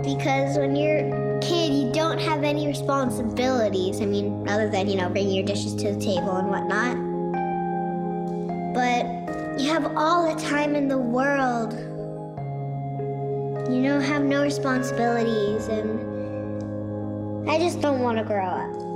Because when you're a kid, you don't have any responsibilities. I mean, other than, you know, bringing your dishes to the table and whatnot. But you have all the time in the world. You don't have no responsibilities, and I just don't want to grow up.